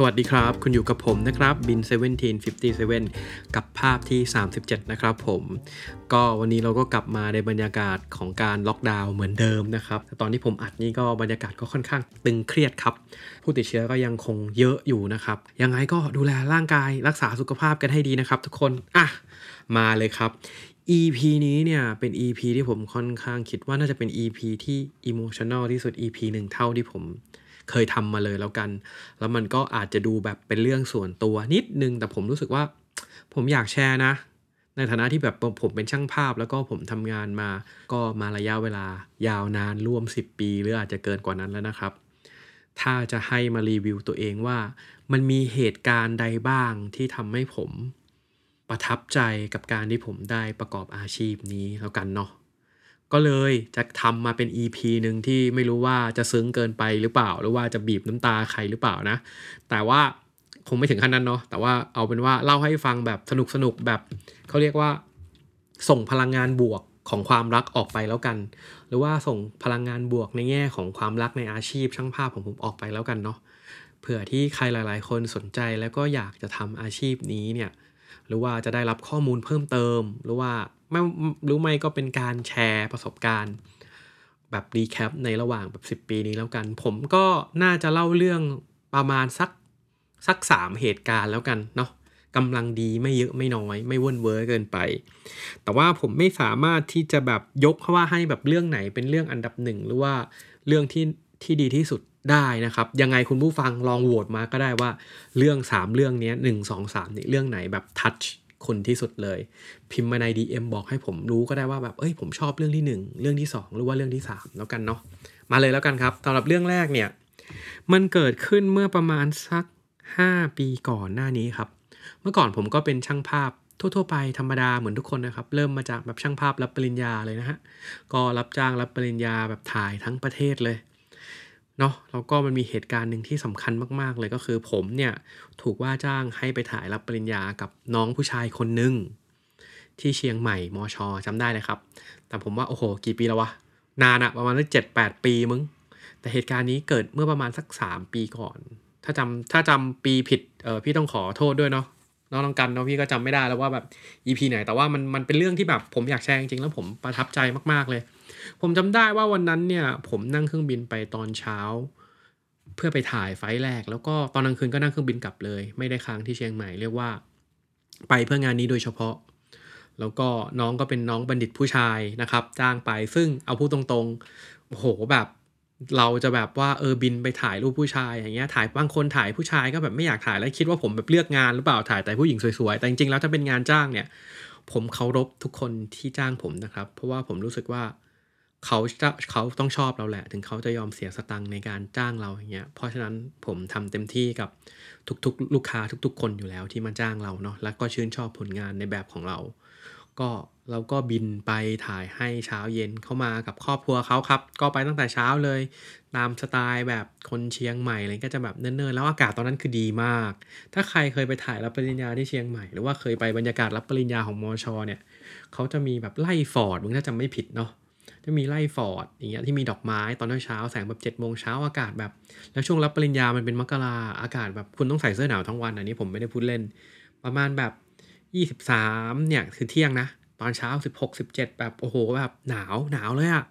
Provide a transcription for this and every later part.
สวัสดีครับ คุณอยู่กับผมนะครับบิน 1757 กับภาพที่ 37 นะครับผมก็วันนี้เราก็กลับมาในบรรยากาศของการล็อกดาวน์เหมือนเดิมนะครับแต่ตอนที่ผมอัดนี่ก็บรรยากาศก็ค่อนข้างตึงเครียดครับ ผู้ติดเชื้อก็ยังคงเยอะอยู่นะครับ ยังไงก็ดูแลร่างกายรักษาสุขภาพกันให้ดีนะครับ ทุกคนอะมาเลยครับ EP นี้เนี่ยเป็น EP ที่ผมค่อนข้างคิดว่าน่าจะเป็น EP ที่ emotional ที่สุด EP หนึ่งเท่าที่ผม เคยทำมาเลยแล้วกัน แล้วมันก็อาจจะดูแบบเป็นเรื่องส่วนตัวนิดนึง แต่ผมรู้สึกว่า ผมอยากแชร์นะ ในฐานะที่แบบผมเป็นช่างภาพแล้วก็ผมทำงานมา ก็มาระยะเวลายาวนานร่วม 10 ปี หรืออาจจะเกินกว่านั้นแล้วนะครับ ถ้าจะให้มารีวิวตัวเองว่า มันมีเหตุการณ์ใดบ้างที่ทำให้ผมประทับใจกับการที่ผมได้ประกอบอาชีพนี้แล้วกันเนาะ ก็เลยจะทำมาเป็น EP หนึ่งที่ไม่รู้ว่าจะซึ้งเกินไปหรือเปล่า หรือว่าจะบีบน้ำตาใครหรือเปล่านะ แต่ว่าคงไม่ถึงขั้นนั้นเนาะแต่ว่าเอาเป็นว่าเล่าให้ฟังแบบสนุกสนุกแบบเขาเรียกว่าส่งพลังงานบวกของความรักออกไปแล้วกัน หรือว่าส่งพลังงานบวกในแง่ของความรักในอาชีพช่างภาพของผมออกไปแล้วกันเนาะเผื่อที่ใครหลาย ๆ คนสนใจแล้วก็อยากจะทำอาชีพนี้เนี่ยหรือว่าจะได้รับข้อมูลเพิ่มเติม หรือว่า ไม่รือไม่ก็เป็นการแชร์ประสบการณ์ แบบรีแคปในระหว่างแบบ 10 ปีนี้แล้วกัน ผมก็น่าจะเล่าเรื่องประมาณสักสักสามเหตุการณ์แล้วกันเนาะกำลังดีไม่เยอะไม่น้อย ไม่ว่นเวอร์เกินไป แต่ว่าผมไม่สามารถที่จะแบบยกว่าให้แบบเรื่องไหนเป็นเรื่องอันดับหนึ่งหรือว่าเรื่องที่ที่ดีที่สุดได้นะครับ ยังไงคุณผู้ฟังลองโหวตมาก็ได้ว่าเรื่อง 3 เรื่องนี้1 2 3นี่เรื่องไหนแบบทัช คุณที่สุดเลย พิมพ์มาใน DM บอกให้ผมรู้ก็ได้ว่าแบบเอ้ยผมชอบเรื่องที่ 1 เรื่องที่ 2 หรือว่าเรื่องที่ 3 แล้วกันเนาะมาเลยแล้วกันครับสำหรับเรื่องแรกเนี่ยมันเกิดขึ้นเมื่อประมาณสัก 5 ปีก่อนหน้านี้ครับ เมื่อก่อนผมก็เป็นช่างภาพทั่วๆไปธรรมดาเหมือนทุกคนนะครับ เริ่มมาจากแบบช่างภาพรับปริญญาเลยนะฮะก็รับจ้างรับปริญญาแบบถ่ายทั้งประเทศเลย เนาะแล้วก็มันมีเหตุการณ์หนึ่งที่สำคัญมาก ๆ เลยก็คือผมเนี่ยถูกว่าจ้างให้ไปถ่ายรับปริญญากับน้องผู้ชายคนหนึ่งที่เชียงใหม่มอชอจำได้เลยครับ แต่ผมว่าโอ้โหกี่ปีแล้ววะนานอะประมาณสักเจ็ดแปดปีมึง แต่เหตุการณ์นี้เกิดเมื่อประมาณสักสามปีก่อน ถ้าจำถ้าจำปีผิดเออพี่ต้องขอโทษด้วยเนาะ น้องน้องกันเนาะพี่ก็จำไม่ได้แล้วว่าแบบ EP ไหนแต่ว่ามันมันเป็นเรื่องที่แบบผมอยากแชร์จริงๆแล้วผมประทับใจมากๆเลย ผมจำได้ว่าวันนั้นเนี่ย ผมนั่งเครื่องบินไปตอนเช้า เพื่อไปถ่ายไฟล์แรก แล้วก็ตอนกลางคืนก็นั่งเครื่องบินกลับเลย ไม่ได้ค้างที่เชียงใหม่เรียกว่า ไปเพื่องานนี้โดยเฉพาะ แล้วก็น้องก็เป็นน้องบัณฑิตผู้ชายนะครับ จ้างไปซึ่งเอาพูดตรงๆโหแบบ เราจะแบบว่าเออบินไปถ่ายรูปผู้ชายอย่างเงี้ยถ่ายบางคนถ่ายผู้ชายก็แบบไม่อยากถ่ายแล้วคิดว่าผมแบบเลือกงานหรือเปล่าถ่ายแต่ผู้หญิงสวยๆแต่จริงๆแล้วถ้าเป็นงานจ้างเนี่ย ผมเคารพทุกคนที่จ้างผมนะครับ เพราะว่าผมรู้สึกว่าเขาจะเขาต้องชอบเราแหละ ถึงเขาจะยอมเสียสตังค์ในการจ้างเราอย่างเงี้ยเพราะฉะนั้นผมทำเต็มที่กับทุกๆ ลูกค้าทุก ๆ คนอยู่แล้วที่มาจ้างเราเนาะแล้วก็ชื่นชอบผลงานในแบบของเรา ก็เราก็บินไปถ่ายให้เช้าเย็นเข้ามากับครอบครัวเขาครับ ก็ไปตั้งแต่เช้าเลย ตามสไตล์แบบคนเชียงใหม่อะไรก็จะแบบเนิ่นๆแล้วอากาศตอนนั้นคือดีมาก ถ้าใครเคยไปถ่ายรับปริญญาที่เชียงใหม่ หรือว่าเคยไปบรรยากาศรับปริญญาของมอชอเนี่ยเขาจะมีแบบไล่ฟอร์ดมึงถ้าจำไม่ผิดเนาะจะมีไล่ฟอร์ดอย่างเงี้ยที่มีดอกไม้ตอนเช้าแสงแบบ7จ็ดโมงเช้าอากาศแบบ แล้วช่วงรับปริญญามันเป็นมกราอากาศแบบคุณต้องใส่เสื้อหนาวทั้งวันอันนี้ผมไม่ได้พูดเล่น ประมาณแบบ 23เนี่ยคือเที่ยงนะ ตอนเช้า16 17แบบโอ้โหแบบหนาวหนาวเลยอะ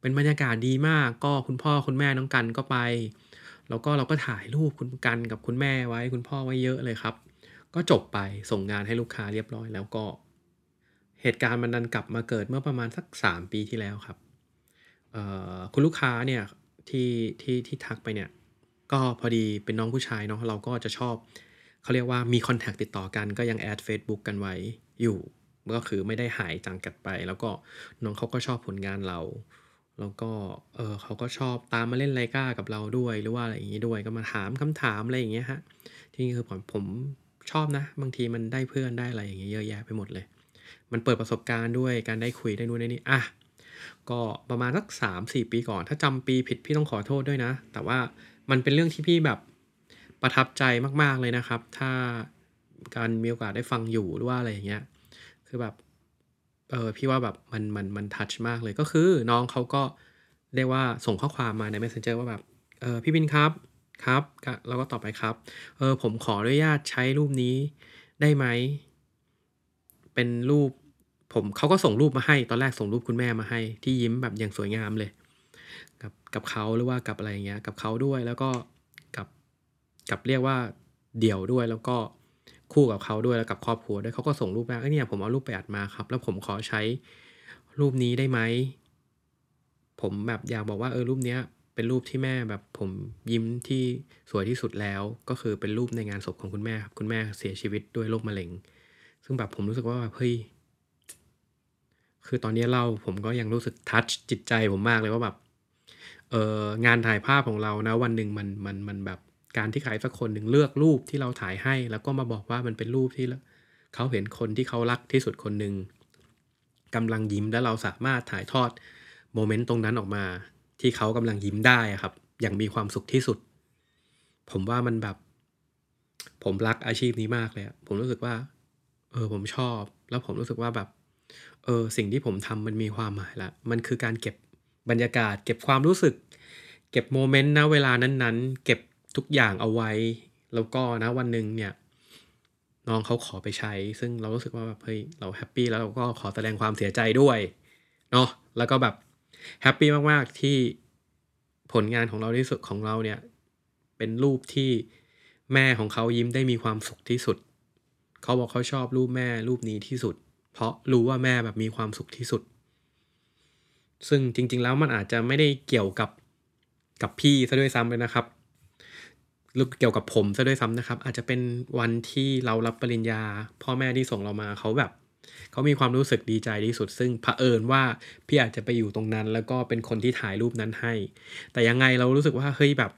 เป็นบรรยากาศดีมากก็คุณพ่อคุณแม่น้องกันก็ไป แล้วก็เราก็ถ่ายรูปคุณกันกับคุณแม่ไว้คุณพ่อไว้เยอะเลยครับ ก็จบไปส่งงานให้ลูกค้าเรียบร้อยแล้วก็ เหตุการณ์มันดันกลับมาเกิดเมื่อประมาณสัก 3 ปีที่แล้วครับคุณลูกค้าเนี่ยที่ที่ที่ทักไปเนี่ย ก็พอดีเป็นน้องผู้ชายเนาะเราก็จะชอบ เขาเรียกว่ามีคอนแทคติดต่อกันก็ยังแอด Facebook กันไว้อยู่ก็คือไม่ได้หายจังกัดไป แล้วก็น้องเขาก็ชอบผลงานเรา แล้วก็เออเขาก็ชอบตามมาเล่นไลกากับเราด้วยหรือว่าอะไรอย่างนี้ด้วยก็มาถามคำถามอะไรอย่างเงี้ยฮะที่คือผมผมชอบนะ บางทีมันได้เพื่อนได้อะไรอย่างเงี้ยเยอะแยะไปหมดเลย มันเปิดประสบการณ์ด้วยการได้คุยได้นู่นได้นี่อะก็ประมาณสักสามสี่ปีก่อน ถ้าจำปีผิดพี่ต้องขอโทษด้วยนะ แต่ว่ามันเป็นเรื่องที่พี่แบบ ประทับใจมาก ๆ เลยนะครับ ถ้าการมีโอกาสได้ฟังอยู่หรือว่าอะไรอย่างเงี้ย คือแบบ เออพี่ว่าแบบมันมันมันทัชมากเลยก็คือน้องเขาก็เรียกว่าส่งข้อความมาใน Messenger ว่าแบบ เออพี่บินครับครับแล้วก็ต่อไปครับ เออผมขออนุญาตใช้รูปนี้ได้ไหม เป็นรูปผมเขาก็ส่งรูปมาให้ ตอนแรกส่งรูปคุณแม่มาให้ ที่ยิ้มแบบอย่างสวยงามเลย กับกับเขาหรือว่ากับอะไรอย่างเงี้ย กับเขาด้วยแล้วก็ กับเรียกว่าเดี่ยวด้วยแล้วก็คู่กับเขาด้วยแล้วกับครอบครัวด้วยเขาก็ส่งรูปมาเอ้ยเนี่ยผมเอารูปไปอัดมาครับ แล้วผมขอใช้รูปนี้ได้ไหมผมแบบอยากบอกว่าเออรูปเนี้ยเป็นรูปที่แม่แบบผมยิ้มที่สวยที่สุดแล้ว ก็คือเป็นรูปในงานศพของคุณแม่ครับคุณแม่เสียชีวิตด้วยโรคมะเร็ง ซึ่งแบบผมรู้สึกว่าแบบเฮ้ยคือตอนนี้เล่าผมก็ยังรู้สึกทัชจิตใจผมมากเลยว่าแบบเอองานถ่ายภาพของเรานะวันหนึ่งมันมันมันแบบ การที่ใครสักคนหนึ่งเลือกรูปที่เราถ่ายให้ แล้วก็มาบอกว่ามันเป็นรูปที่เขาเห็นคนที่เขารักที่สุดคนหนึ่งกำลังยิ้มและเราสามารถถ่ายทอดโมเมนต์ตรงนั้นออกมา ที่เขากำลังยิ้มได้อะครับ อย่างมีความสุขที่สุด ผมว่ามันแบบ ผมรักอาชีพนี้มากเลยผมรู้สึกว่า เออผมชอบ แล้วผมรู้สึกว่าแบบ เออสิ่งที่ผมทำมันมีความหมายละมันคือการเก็บบรรยากาศ เก็บความรู้สึก เก็บ moment ณ เวลานั้นๆ เก็บ ทุกอย่างเอาไว้ แล้วก็ณ วันหนึ่งเนี่ยน้องเขาขอไปใช้ ซึ่งเรารู้สึกว่าแบบเฮ้ยเรา happy แล้วเราก็ขอแสดงความเสียใจด้วยเนาะแล้วก็แบบ happy มากๆที่ผลงานของเราที่สุดของเราเนี่ยเป็นรูปที่แม่ของเขายิ้มได้มีความสุขที่สุด เขาบอกเขาชอบรูปแม่รูปนี้ที่สุด เพราะรู้ว่าแม่แบบมีความสุขที่สุด ซึ่งจริง ๆ แล้วมันอาจจะไม่ได้เกี่ยวกับกับพี่ซะด้วยซ้ำเลยนะครับ เกี่ยวกับผมซะด้วยซ้ำนะครับ อาจจะเป็นวันที่เรารับปริญญา พ่อแม่ที่ส่งเรามาเขาแบบเขามีความรู้สึกดีใจที่สุด ซึ่งเผอิญว่าพี่อาจจะไปอยู่ตรงนั้น แล้วก็เป็นคนที่ถ่ายรูปนั้นให้ แต่ยังไงเรารู้สึกว่าเฮ้ยแบบ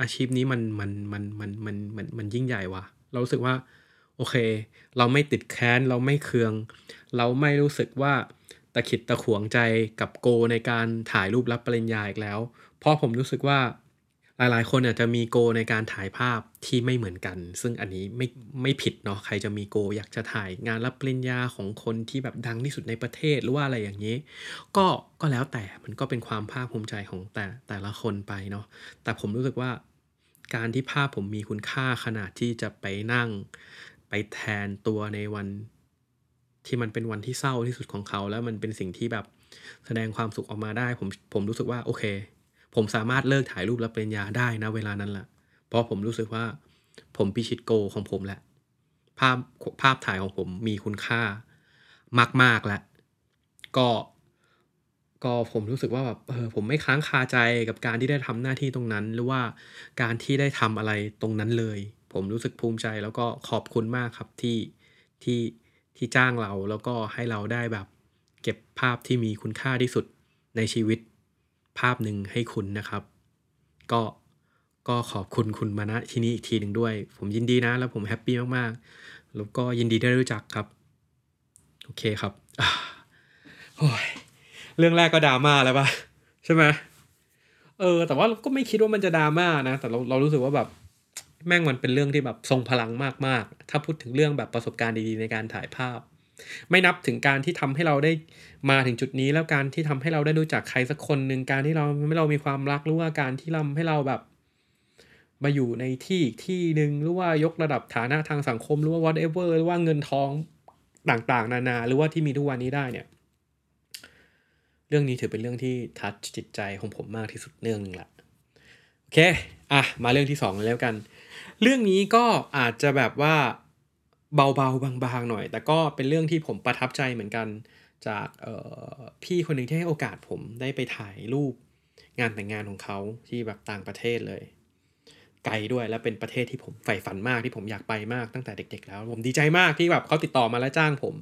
อาชีพนี้มันมันมันมันมันมันมันยิ่งใหญ่ว่ะ เรารู้สึกว่าโอเค เราไม่ติดแค้นเราไม่เคือง เราไม่รู้สึกว่าตะขิดตะขวงใจกับโกในการถ่ายรูปรับปริญญาอีกแล้ว เพราะผมรู้สึกว่า ลายๆ คนอาจจะมีโกในการถ่ายภาพที่ไม่เหมือนกัน ซึ่งอันนี้ไม่ไม่ผิดเนาะใครจะมีโกอยากจะถ่ายงานรับปริญญาของคนที่แบบดังที่สุดในประเทศหรือว่าอะไรอย่างนี้ ก็ก็แล้วแต่มันก็เป็นความภาคภูมิใจของแต่แต่ละคนไปเนาะแต่ผมรู้สึกว่าการที่ภาพผมมีคุณค่าขนาดที่จะไปนั่ง ไปแทนตัวในวันที่มันเป็นวันที่เศร้าที่สุดของเขา แล้วมันเป็นสิ่งที่แบบแสดงความสุขออกมาได้ ผมผมรู้สึกว่าโอเค ผมสามารถเลิกถ่ายรูปรับปริญญาได้นะเวลานั้นแหละเพราะผมรู้สึกว่าผมพิชิตโกของผมแหละ ภาพภาพถ่ายของผมมีคุณค่ามาก ๆแล้วก็ก็ผมรู้สึกว่าแบบเออผมไม่ค้างคาใจกับการที่ได้ทำหน้าที่ตรงนั้น หรือว่าการที่ได้ทำอะไรตรงนั้นเลย ผมรู้สึกภูมิใจแล้วก็ขอบคุณมากครับที่ที่ที่จ้างเราแล้วก็ให้เราได้แบบ เก็บภาพที่มีคุณค่าที่สุดในชีวิต ภาพหนึ่งให้คุณนะครับ ก็ก็ขอบคุณคุณมาณที่นี้อีกทีหนึ่งด้วย ผมยินดีนะ แล้วผมแฮปปี้มาก ๆ แล้วก็ยินดีได้รู้จักครับ โอเคครับโอ้ยเรื่องแรกก็ดราม่าแล้วปะใช่ไหมเออ แต่ว่าก็ไม่คิดว่ามันจะดราม่านะ แต่เราเรารู้สึกว่าแบบแม่งมันเป็นเรื่องที่แบบทรงพลังมาก ๆ ถ้าพูดถึงเรื่องแบบประสบการณ์ดี ๆ ในการถ่ายภาพ ไม่นับถึงการที่ทำให้เราได้มาถึงจุดนี้ แล้วการที่ทำให้เราได้รู้จักใครสักคนหนึ่งการที่เราให้เรามีความรักหรือว่าการที่ทาให้เราแบบ มาอยู่ในที่อีกที่หนึ่งหรือว่ายกระดับฐานะทางสังคมหรือว่า whatever หรือว่าเงินทองต่างๆ นานา หรือว่าที่มีทุกวันนี้ได้เนี่ย เรื่องนี้ถือเป็นเรื่องที่ทัชจิตใจของผมมากที่สุดเรื่องนึงละโอเค อะ มาเรื่องที่สองแล้วกัน เรื่องนี้ก็อาจจะแบบว่า เบาๆบางๆหน่อย แต่ก็เป็นเรื่องที่ผมประทับใจเหมือนกัน จากพี่คนหนึ่งที่ให้โอกาสผมได้ไปถ่ายรูปงานแต่งงานของเขาที่แบบต่างประเทศเลย ไกลด้วยและเป็นประเทศที่ผมใฝ่ฝันมากที่ผมอยากไปมากตั้งแต่เด็ก ๆ แล้ว ผมดีใจมากที่แบบเขาติดต่อมาแล้วจ้างผม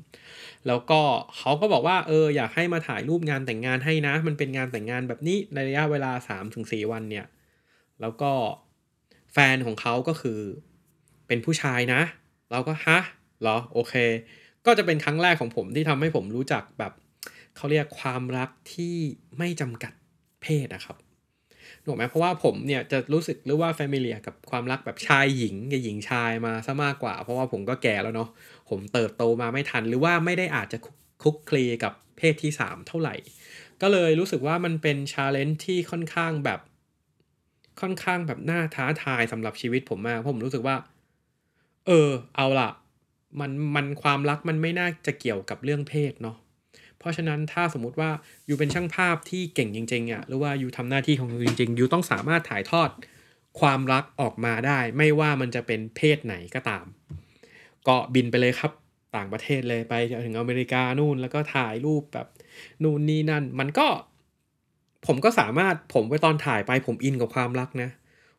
แล้วก็เขาก็บอกว่าเอออยากให้มาถ่ายรูปงานแต่งงานให้นะ มันเป็นงานแต่งงานแบบนี้ในระยะเวลา 3-4 วันเนี่ย แล้วก็แฟนของเขาก็คือเป็นผู้ชายนะ เราก็ฮะเหรอโอเค ก็จะเป็นครั้งแรกของผมที่ทำให้ผมรู้จักแบบเขาเรียกความรักที่ไม่จำกัดเพศนะครับถูกไหมเพราะว่าผมเนี่ยจะรู้สึกหรือว่าแฟมิเลียกับความรักแบบชายหญิงกับหญิงชายมาซะมากกว่า เพราะว่าผมก็แก่แล้วเนาะผมเติบโตมาไม่ทัน หรือว่าไม่ได้อาจจะคุกคลีกับเพศที่ 3 เท่าไหร่ ก็เลยรู้สึกว่ามันเป็นชาเลนจ์ที่ค่อนข้างแบบค่อนข้างแบบน่าท้าทายสำหรับชีวิตผมมากผมรู้สึกว่า เออ เอาล่ะ มันมันความรักมันไม่น่าจะเกี่ยวกับเรื่องเพศเนาะเพราะฉะนั้นถ้าสมมุติว่าอยู่เป็นช่างภาพที่เก่งจริงๆอะ่ะหรือว่าอยู่ทำหน้าที่ของอยู่จริงๆอยู่ต้องสามารถถ่ายทอดความรักออกมาได้ ไม่ว่ามันจะเป็นเพศไหนก็ตาม ก็บินไปเลยครับต่างประเทศเลยไปถึงอเมริกานู่นแล้วก็ถ่ายรูปแบบนู่นนี่นั่น มันก็ ผมก็สามารถผมไปตอนถ่ายไปผมอินกับความรักนะ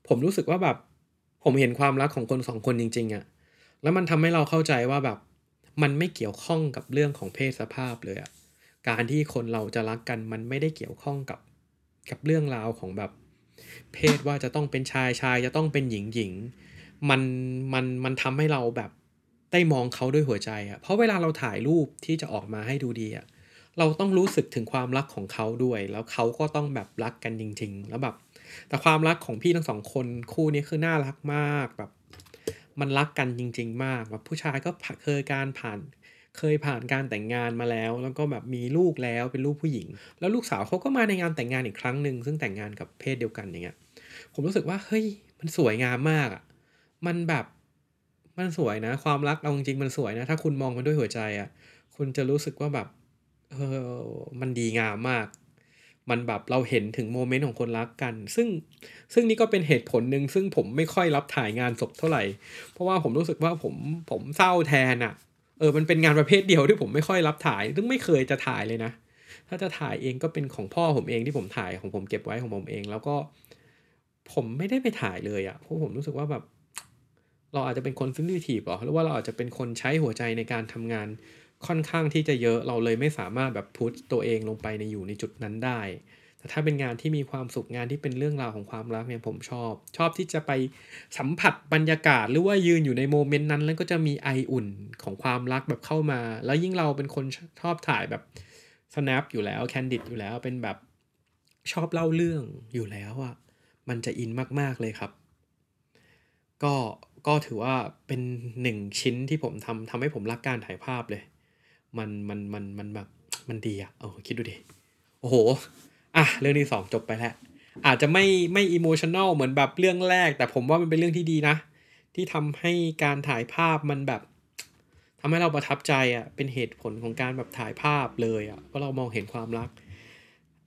ผมรู้สึกว่าแบบ ผมเห็นความรักของคนสองคนจริง ๆอะ่ะ แล้วมันทำให้เราเข้าใจว่าแบบ มันไม่เกี่ยวข้องกับเรื่องของเพศสภาพเลยอะการที่คนเราจะรักกันมันไม่ได้เกี่ยวข้องกับกับเรื่องราวของแบบ เพศว่าจะต้องเป็นชายชายจะต้องเป็นหญิงหญิงมันมันมันทำให้เราแบบได้มองเขาด้วยหัวใจอะเพราะเวลาเราถ่ายรูปที่จะออกมาให้ดูดีอะเราต้องรู้สึกถึงความรักของเขาด้วย แล้วเขาก็ต้องแบบรักกันจริง ๆ แล้วแบบ แต่ความรักของพี่ทั้งสองคนคู่นี้คือน่ารักมากแบบ มันรักกันจริง ๆ มากแบบผู้ชายก็เคยการผ่านเคยผ่านการแต่งงานมาแล้ว แล้วก็แบบมีลูกแล้วเป็นลูกผู้หญิง แล้วลูกสาวเขาก็มาในงานแต่งงานอีกครั้งหนึ่งซึ่งแต่งงานกับเพศเดียวกันอย่างเงี้ยผมรู้สึกว่าเฮ้ยมันสวยงามมากอะมันแบบมันสวยนะ ความรักเอาจริงๆมันสวยนะ ถ้าคุณมองมันด้วยหัวใจอะคุณจะรู้สึกว่าแบบเออมันดีงามมาก มันแบบเราเห็นถึงโมเมนต์ของคนรักกัน ซึ่งซึ่งนี่ก็เป็นเหตุผลหนึ่งซึ่งผมไม่ค่อยรับถ่ายงานศพเท่าไหร่ เพราะว่าผมรู้สึกว่าผมผมเศร้าแทนอะ เออมันเป็นงานประเภทเดียวที่ผมไม่ค่อยรับถ่าย ซึ่งไม่เคยจะถ่ายเลยนะ ถ้าจะถ่ายเองก็เป็นของพ่อผมเองที่ผมถ่ายของผมเก็บไว้ของผมเอง แล้วก็ ผมไม่ได้ไปถ่ายเลยอะ่ะเพราะผมรู้สึกว่าแบบ เราอาจจะเป็นคนฟินิทีฟหรอหรือว่าเราอาจจะเป็นคนใช้หัวใจในการทำงาน ค่อนข้างที่จะเยอะเราเลยไม่สามารถแบบพุทตัวเองลงไปในอยู่ในจุดนั้นได้ แต่ถ้าเป็นงานที่มีความสุขงานที่เป็นเรื่องราวของความรักเนี่ยผมชอบ ชอบที่จะไปสัมผัสบรรยากาศ หรือว่ายืนอยู่ในโมเมนต์นั้น แล้วก็จะมีไออุ่นของความรักแบบเข้ามา แล้วยิ่งเราเป็นคนชอบถ่ายแบบ snap อยู่แล้ว candid อยู่แล้วเป็นแบบชอบเล่าเรื่องอยู่แล้วอะ่ะมันจะอินมากๆเลยครับ ก็ก็ถือว่าเป็นหนึ่งชิ้นที่ผมทำทำให้ผมรักการถ่ายภาพเลย มันมันมันมันแบบมันดีอะเออคิดดูดิโอ้โหอะเรื่องที่สองจบไปแล้วอาจจะไม่ไม่อิโมชันแนลเหมือนแบบเรื่องแรก แต่ผมว่ามันเป็นเรื่องที่ดีนะ ที่ทำให้การถ่ายภาพมันแบบทำให้เราประทับใจอะ่ะเป็นเหตุผลของการแบบถ่ายภาพเลยอะ่ะว่าเรามองเห็นความรัก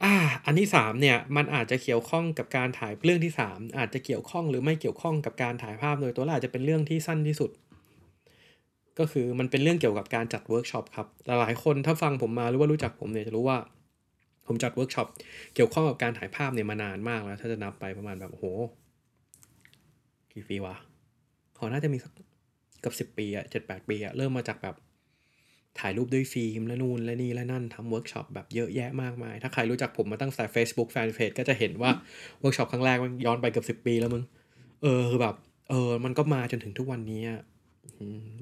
อ่าอันที่สามเนี่ยมันอาจจะเกี่ยวข้องกับการถ่ายเรื่องที่สามอาจจะเกี่ยวข้องหรือไม่เกี่ยวข้องกับการถ่ายภาพโดยตัวอาจจะเป็นเรื่องที่สั้นที่สุด ก็คือมันเป็นเรื่องเกี่ยวกับการจัดเวิร์กช็อปครับ หลายคนถ้าฟังผมมาหรือว่ารู้จักผมเนี่ยจะรู้ว่า ผมจัดเวิร์กช็อปเกี่ยวข้องกับการถ่ายภาพเนี่ยมานานมากแล้ว ถ้าจะนับไปประมาณแบบโอ้โห กี่ปีวะขอน่าจะมีสักกับสิบปีอะเจ็ดแปดปีอะเริ่มมาจากแบบถ่ายรูปด้วยฟิล์มและนู่นและนี่และนั่นทำเวิร์กช็อปแบบเยอะแยะมากมาย ถ้าใครรู้จักผมมาตั้งแต่ Facebook แฟนเพจก็จะเห็นว่าเวิร์กช็อปครั้งแรกมันย้อนไปเกือบสิบปีแล้วมึง เออคือแบบ เออ มันก็มาจนถึงทุกวันนี้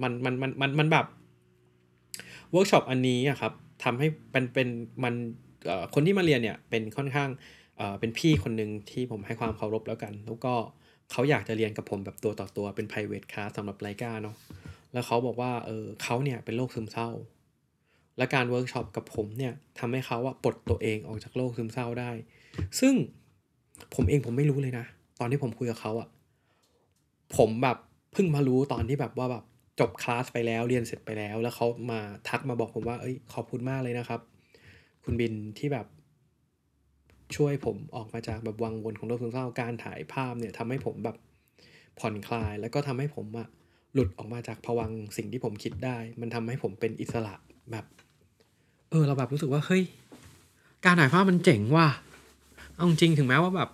มันมันมันมันมันแบบเวิร์กช็อปอันนี้อะครับทำให้เป็นเป็นมันคนที่มาเรียนเนี่ยเป็นค่อนข้างเป็นพี่คนหนึ่งที่ผมให้ความเคารพแล้วกัน แล้วก็เขาอยากจะเรียนกับผมแบบตัวต่อตัวเป็น private class สำหรับ Leica เนาะแล้วเขาบอกว่าเออเขาเนี่ยเป็นโรคซึมเศร้า และการเวิร์กช็อปกับผมเนี่ยทำให้เขาอะปลดตัวเองออกจากโรคซึมเศร้าได้ ซึ่งผมเองผมไม่รู้เลยนะ ตอนที่ผมคุยกับเขาอะผมแบบ เพิ่งมารู้ตอนที่แบบว่าแบบจบคลาสไปแล้วเรียนเสร็จไปแล้ว แล้วเขามาทักมาบอกผมว่า เอ้ย ขอบคุณมากเลยนะครับ คุณบินที่แบบช่วยผมออกมาจากแบบวังวนของโรคซึมเศร้าการถ่ายภาพเนี่ยทำให้ผมแบบผ่อนคลาย แล้วก็ทำให้ผมอะหลุดออกมาจากผวังสิ่งที่ผมคิดได้ มันทำให้ผมเป็นอิสระแบบ เออ เราแบบรู้สึกว่าเฮ้ยการถ่ายภาพมันเจ๋งว่ะเอาจริงถึงแม้ว่าแบบ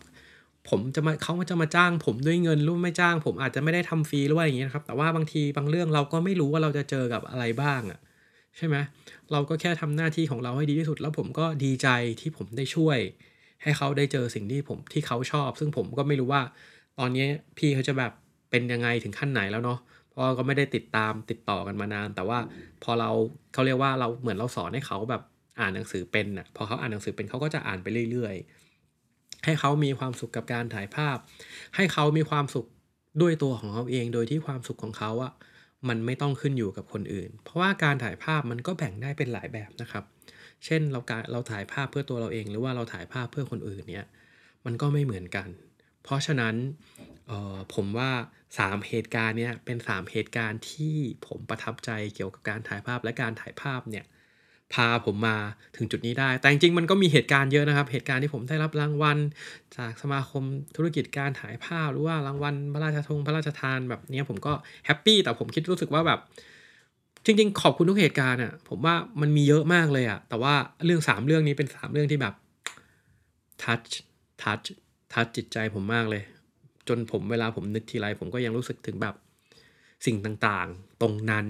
ผมจะมาเขาจะมาจ้างผมด้วยเงินรู้ไม่จ้าง ผมอาจจะไม่ได้ทำฟรีหรือว่าอย่างเงี้ยครับ แต่ว่าบางทีบางเรื่องเราก็ไม่รู้ว่าเราจะเจอกับอะไรบ้างอะใช่ไหมเราก็แค่ทำหน้าที่ของเราให้ดีที่สุด แล้วผมก็ดีใจที่ผมได้ช่วย ให้เขาได้เจอสิ่งที่ผมที่เขาชอบ ซึ่งผมก็ไม่รู้ว่า ตอนนี้พี่เขาจะแบบเป็นยังไงถึงขั้นไหนแล้วเนาะเพราะก็ไม่ได้ติดตามติดต่อกันมานาน แต่ว่าพอเราเขาเรียกว่าเราเหมือนเราสอนให้เขาแบบอ่านหนังสือเป็นอะพอเขาอ่านหนังสือเป็นเขาก็จะอ่านไปเรื่อยๆ ให้เขามีความสุขกับการถ่ายภาพ ให้เขามีความสุขด้วยตัวของเขาเอง โดยที่ความสุขของเขาอะมันไม่ต้องขึ้นอยู่กับคนอื่น เพราะว่าการถ่ายภาพมันก็แบ่งได้เป็นหลายแบบนะครับ เช่นเราการเราถ่ายภาพเพื่อตัวเราเอง หรือว่าเราถ่ายภาพเพื่อคนอื่นเนี่ย มันก็ไม่เหมือนกัน เพราะฉะนั้นผมว่า 3 เหตุการณ์เนี้ยเป็น 3 เหตุการณ์ที่ผมประทับใจเกี่ยวกับการถ่ายภาพและการถ่ายภาพเนี่ย พาผมมาถึงจุดนี้ได้ แต่จริงๆมันก็มีเหตุการณ์เยอะนะครับ เหตุการณ์ที่ผมได้รับรางวัล จากสมาคมธุรกิจการถ่ายภาพหรือว่ารางวัลพระราชทงพระราชทานแบบนี้ผมก็ happy แต่ผมคิดรู้สึกว่าแบบจริงๆ ขอบคุณทุกเหตุการณ์อะผมว่ามันมีเยอะมากเลยอะแต่ว่าเรื่องสามเรื่องนี้เป็นสามเรื่องที่แบบทัชทัชทัชจิตใจผมมากเลย จนผมเวลาผมนึกทีไรผมก็ยังรู้สึกถึงแบบสิ่งต่างๆ ตรงนั้น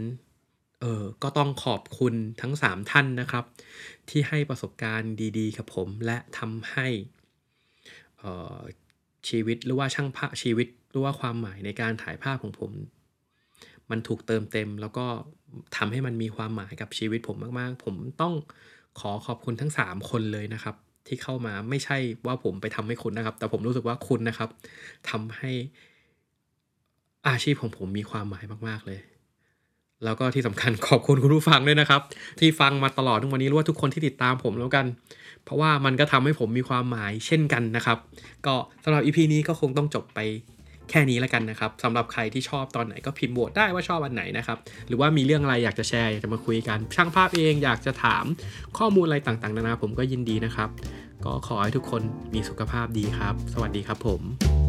เออก็ต้องขอบคุณทั้ง 3 ท่านนะครับ ที่ให้ประสบการณ์ดีๆ กับผมและทำให้ชีวิตหรือว่าช่างภาพชีวิตหรือว่าความหมายในการถ่ายภาพของผม มันถูกเติมเต็ม แล้วก็ทำให้มันมีความหมายกับชีวิตผมมากๆ ผมต้องขอขอบคุณทั้ง 3 คนเลยนะครับ ที่เข้ามาไม่ใช่ว่าผมไปทำให้คุณนะครับ แต่ผมรู้สึกว่าคุณนะครับทำให้อาชีพของผมมีความหมายมาก ๆเลย แล้วก็ที่สำคัญขอบคุณคุณผู้ฟังด้วยนะครับ ที่ฟังมาตลอดทุกวันนี้รู้ว่าทุกคนที่ติดตามผมแล้วกัน เพราะว่ามันก็ทำให้ผมมีความหมายเช่นกันนะครับ ก็สำหรับ EP นี้ก็คงต้องจบไปแค่นี้แล้วกันนะครับสำหรับใครที่ชอบตอนไหนก็พิมพ์บทได้ว่าชอบอันไหนนะครับหรือว่ามีเรื่องอะไรอยากจะแชร์อยากจะมาคุยกันช่างภาพเองอยากจะถามข้อมูลอะไรต่างๆนานาผมก็ยินดีนะครับ ก็ขอให้ทุกคนมีสุขภาพดีครับ สวัสดีครับผม